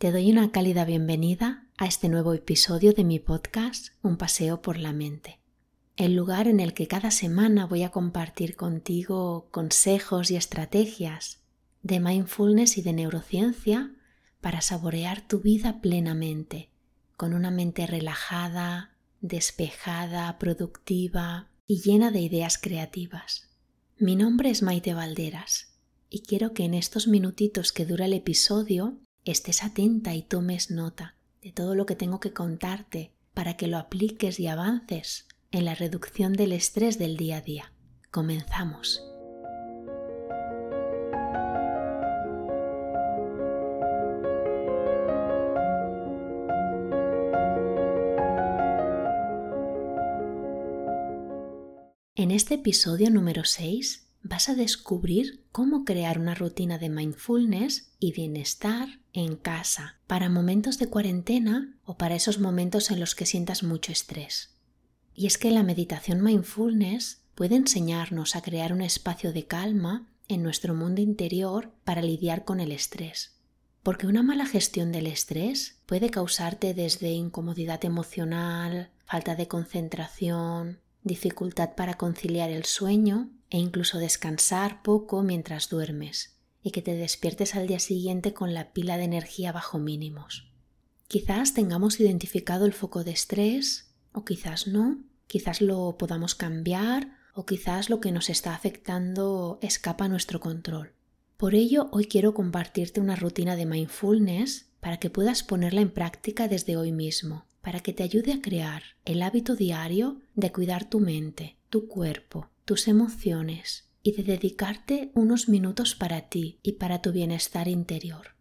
Te doy una cálida bienvenida a este nuevo episodio de mi podcast Un paseo por la mente, el lugar en el que cada semana voy a compartir contigo consejos y estrategias de mindfulness y de neurociencia para saborear tu vida plenamente, con una mente relajada, despejada, productiva y llena de ideas creativas. Mi nombre es Maite Valderas y quiero que en estos minutitos que dura el episodio estés atenta y tomes nota de todo lo que tengo que contarte para que lo apliques y avances en la reducción del estrés del día a día. Comenzamos. En este episodio número 6 vas a descubrir cómo crear una rutina de mindfulness y bienestar en casa para momentos de cuarentena o para esos momentos en los que sientas mucho estrés. Y es que la meditación mindfulness puede enseñarnos a crear un espacio de calma en nuestro mundo interior para lidiar con el estrés. Porque una mala gestión del estrés puede causarte desde incomodidad emocional, falta de concentración, dificultad para conciliar el sueño e incluso descansar poco mientras duermes y que te despiertes al día siguiente con la pila de energía bajo mínimos. Quizás tengamos identificado el foco de estrés o quizás no, quizás lo podamos cambiar o quizás lo que nos está afectando escapa a nuestro control. Por ello, hoy quiero compartirte una rutina de mindfulness para que puedas ponerla en práctica desde hoy mismo para que te ayude a crear el hábito diario de cuidar tu mente, tu cuerpo, tus emociones y de dedicarte unos minutos para ti y para tu bienestar interior.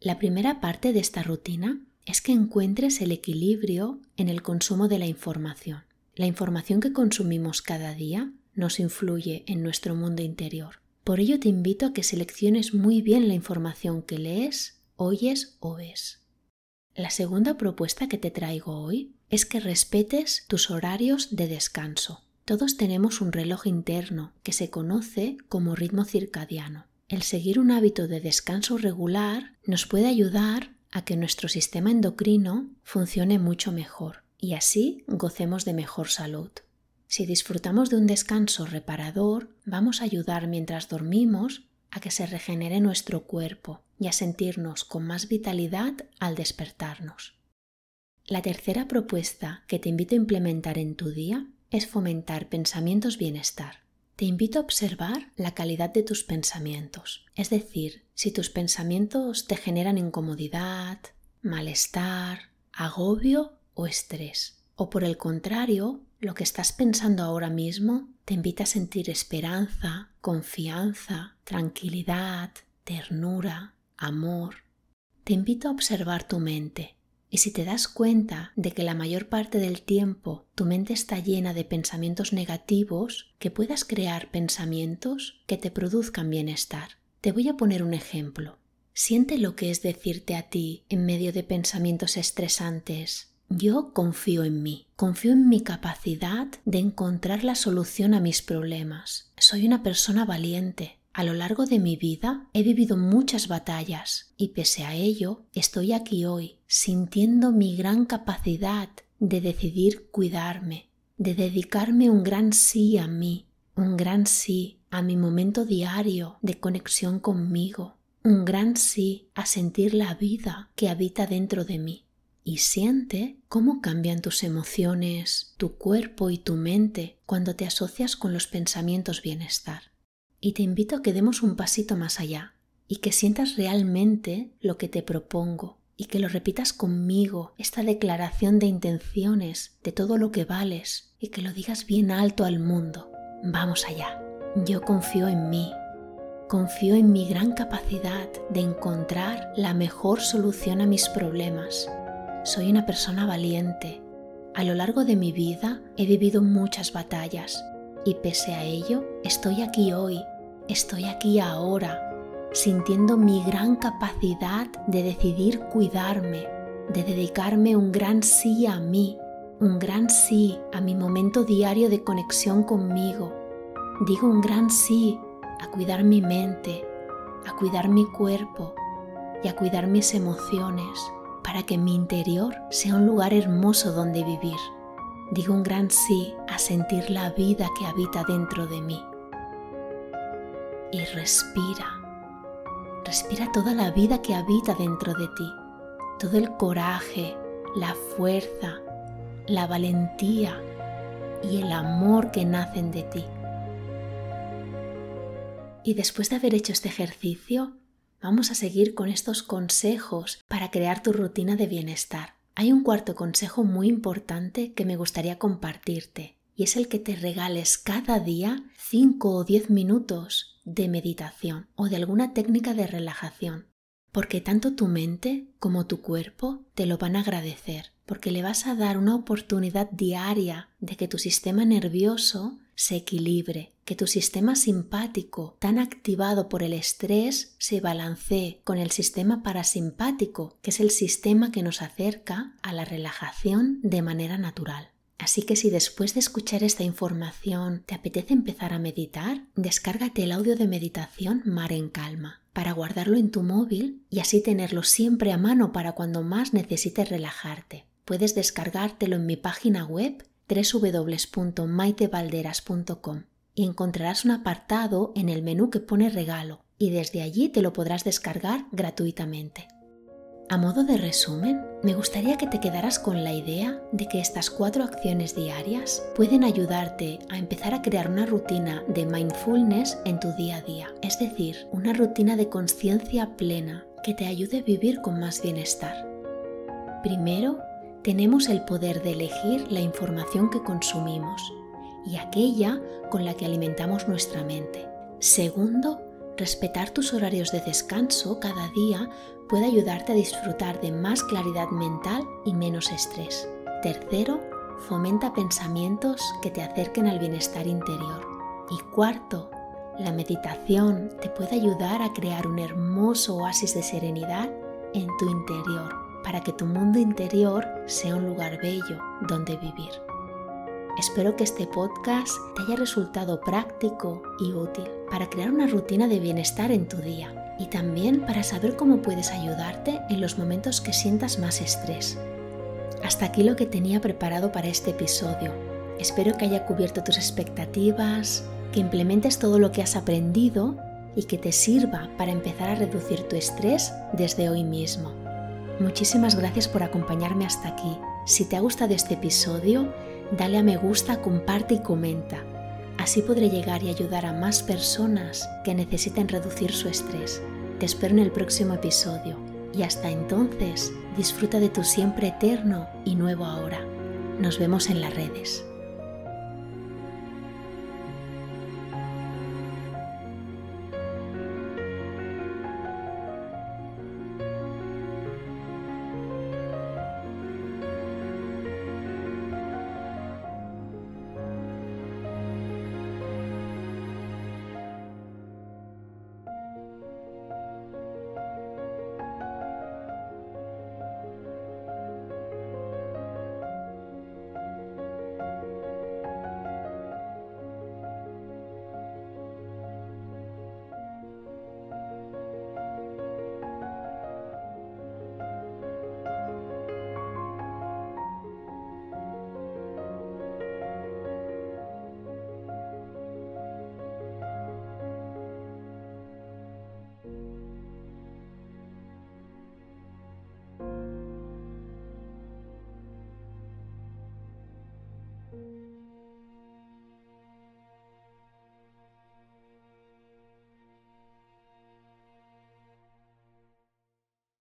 La primera parte de esta rutina es que encuentres el equilibrio en el consumo de la información. La información que consumimos cada día nos influye en nuestro mundo interior. Por ello te invito a que selecciones muy bien la información que lees, oyes o ves. La segunda propuesta que te traigo hoy es que respetes tus horarios de descanso. Todos tenemos un reloj interno que se conoce como ritmo circadiano. El seguir un hábito de descanso regular nos puede ayudar a que nuestro sistema endocrino funcione mucho mejor y así gocemos de mejor salud. Si disfrutamos de un descanso reparador, vamos a ayudar mientras dormimos a que se regenere nuestro cuerpo y a sentirnos con más vitalidad al despertarnos. La tercera propuesta que te invito a implementar en tu día es fomentar pensamientos bienestar. Te invito a observar la calidad de tus pensamientos, es decir, si tus pensamientos te generan incomodidad, malestar, agobio o estrés, o por el contrario, lo que estás pensando ahora mismo te invita a sentir esperanza, confianza, tranquilidad, ternura, amor. Te invito a observar tu mente y si te das cuenta de que la mayor parte del tiempo tu mente está llena de pensamientos negativos, que puedas crear pensamientos que te produzcan bienestar. Te voy a poner un ejemplo. Siente lo que es decirte a ti en medio de pensamientos estresantes yo confío en mí, confío en mi capacidad de encontrar la solución a mis problemas. Soy una persona valiente. A lo largo de mi vida he vivido muchas batallas y pese a ello estoy aquí hoy sintiendo mi gran capacidad de decidir cuidarme, de dedicarme un gran sí a mí, un gran sí a mi momento diario de conexión conmigo, un gran sí a sentir la vida que habita dentro de mí y siente cómo cambian tus emociones, tu cuerpo y tu mente cuando te asocias con los pensamientos bienestar. Y te invito a que demos un pasito más allá y que sientas realmente lo que te propongo y que lo repitas conmigo, esta declaración de intenciones, de todo lo que vales y que lo digas bien alto al mundo. Vamos allá. Yo confío en mí. Confío en mi gran capacidad de encontrar la mejor solución a mis problemas soy una persona valiente. A lo largo de mi vida he vivido muchas batallas y pese a ello estoy aquí hoy, estoy aquí ahora, sintiendo mi gran capacidad de decidir cuidarme, de dedicarme un gran sí a mí, un gran sí a mi momento diario de conexión conmigo. Digo un gran sí a cuidar mi mente, a cuidar mi cuerpo y a cuidar mis emociones para que mi interior sea un lugar hermoso donde vivir. Digo un gran sí a sentir la vida que habita dentro de mí. Y respira. Respira toda la vida que habita dentro de ti. Todo el coraje, la fuerza, la valentía y el amor que nacen de ti. Y después de haber hecho este ejercicio, vamos a seguir con estos consejos para crear tu rutina de bienestar. Hay un cuarto consejo muy importante que me gustaría compartirte y es el que te regales cada día 5 o 10 minutos de meditación o de alguna técnica de relajación, porque tanto tu mente como tu cuerpo te lo van a agradecer, porque le vas a dar una oportunidad diaria de que tu sistema nervioso se equilibre, que tu sistema simpático, tan activado por el estrés, se balancee con el sistema parasimpático, que es el sistema que nos acerca a la relajación de manera natural. Así que si después de escuchar esta información te apetece empezar a meditar, descárgate el audio de meditación Mar en Calma para guardarlo en tu móvil y así tenerlo siempre a mano para cuando más necesites relajarte. Puedes descargártelo en mi página web www.maitevalderas.com y encontrarás un apartado en el menú que pone regalo y desde allí te lo podrás descargar gratuitamente. A modo de resumen, me gustaría que te quedaras con la idea de que estas cuatro acciones diarias pueden ayudarte a empezar a crear una rutina de mindfulness en tu día a día, es decir, una rutina de conciencia plena que te ayude a vivir con más bienestar. Primero, tenemos el poder de elegir la información que consumimos y aquella con la que alimentamos nuestra mente. Segundo, respetar tus horarios de descanso cada día puede ayudarte a disfrutar de más claridad mental y menos estrés. Tercero, fomenta pensamientos que te acerquen al bienestar interior. Y cuarto, la meditación te puede ayudar a crear un hermoso oasis de serenidad en tu interior para que tu mundo interior sea un lugar bello donde vivir. Espero que este podcast te haya resultado práctico y útil para crear una rutina de bienestar en tu día y también para saber cómo puedes ayudarte en los momentos que sientas más estrés. Hasta aquí lo que tenía preparado para este episodio. Espero que haya cubierto tus expectativas, que implementes todo lo que has aprendido y que te sirva para empezar a reducir tu estrés desde hoy mismo. Muchísimas gracias por acompañarme hasta aquí. Si te ha gustado este episodio, dale a me gusta, comparte y comenta. Así podré llegar y ayudar a más personas que necesiten reducir su estrés. Te espero en el próximo episodio y hasta entonces disfruta de tu siempre eterno y nuevo ahora. Nos vemos en las redes.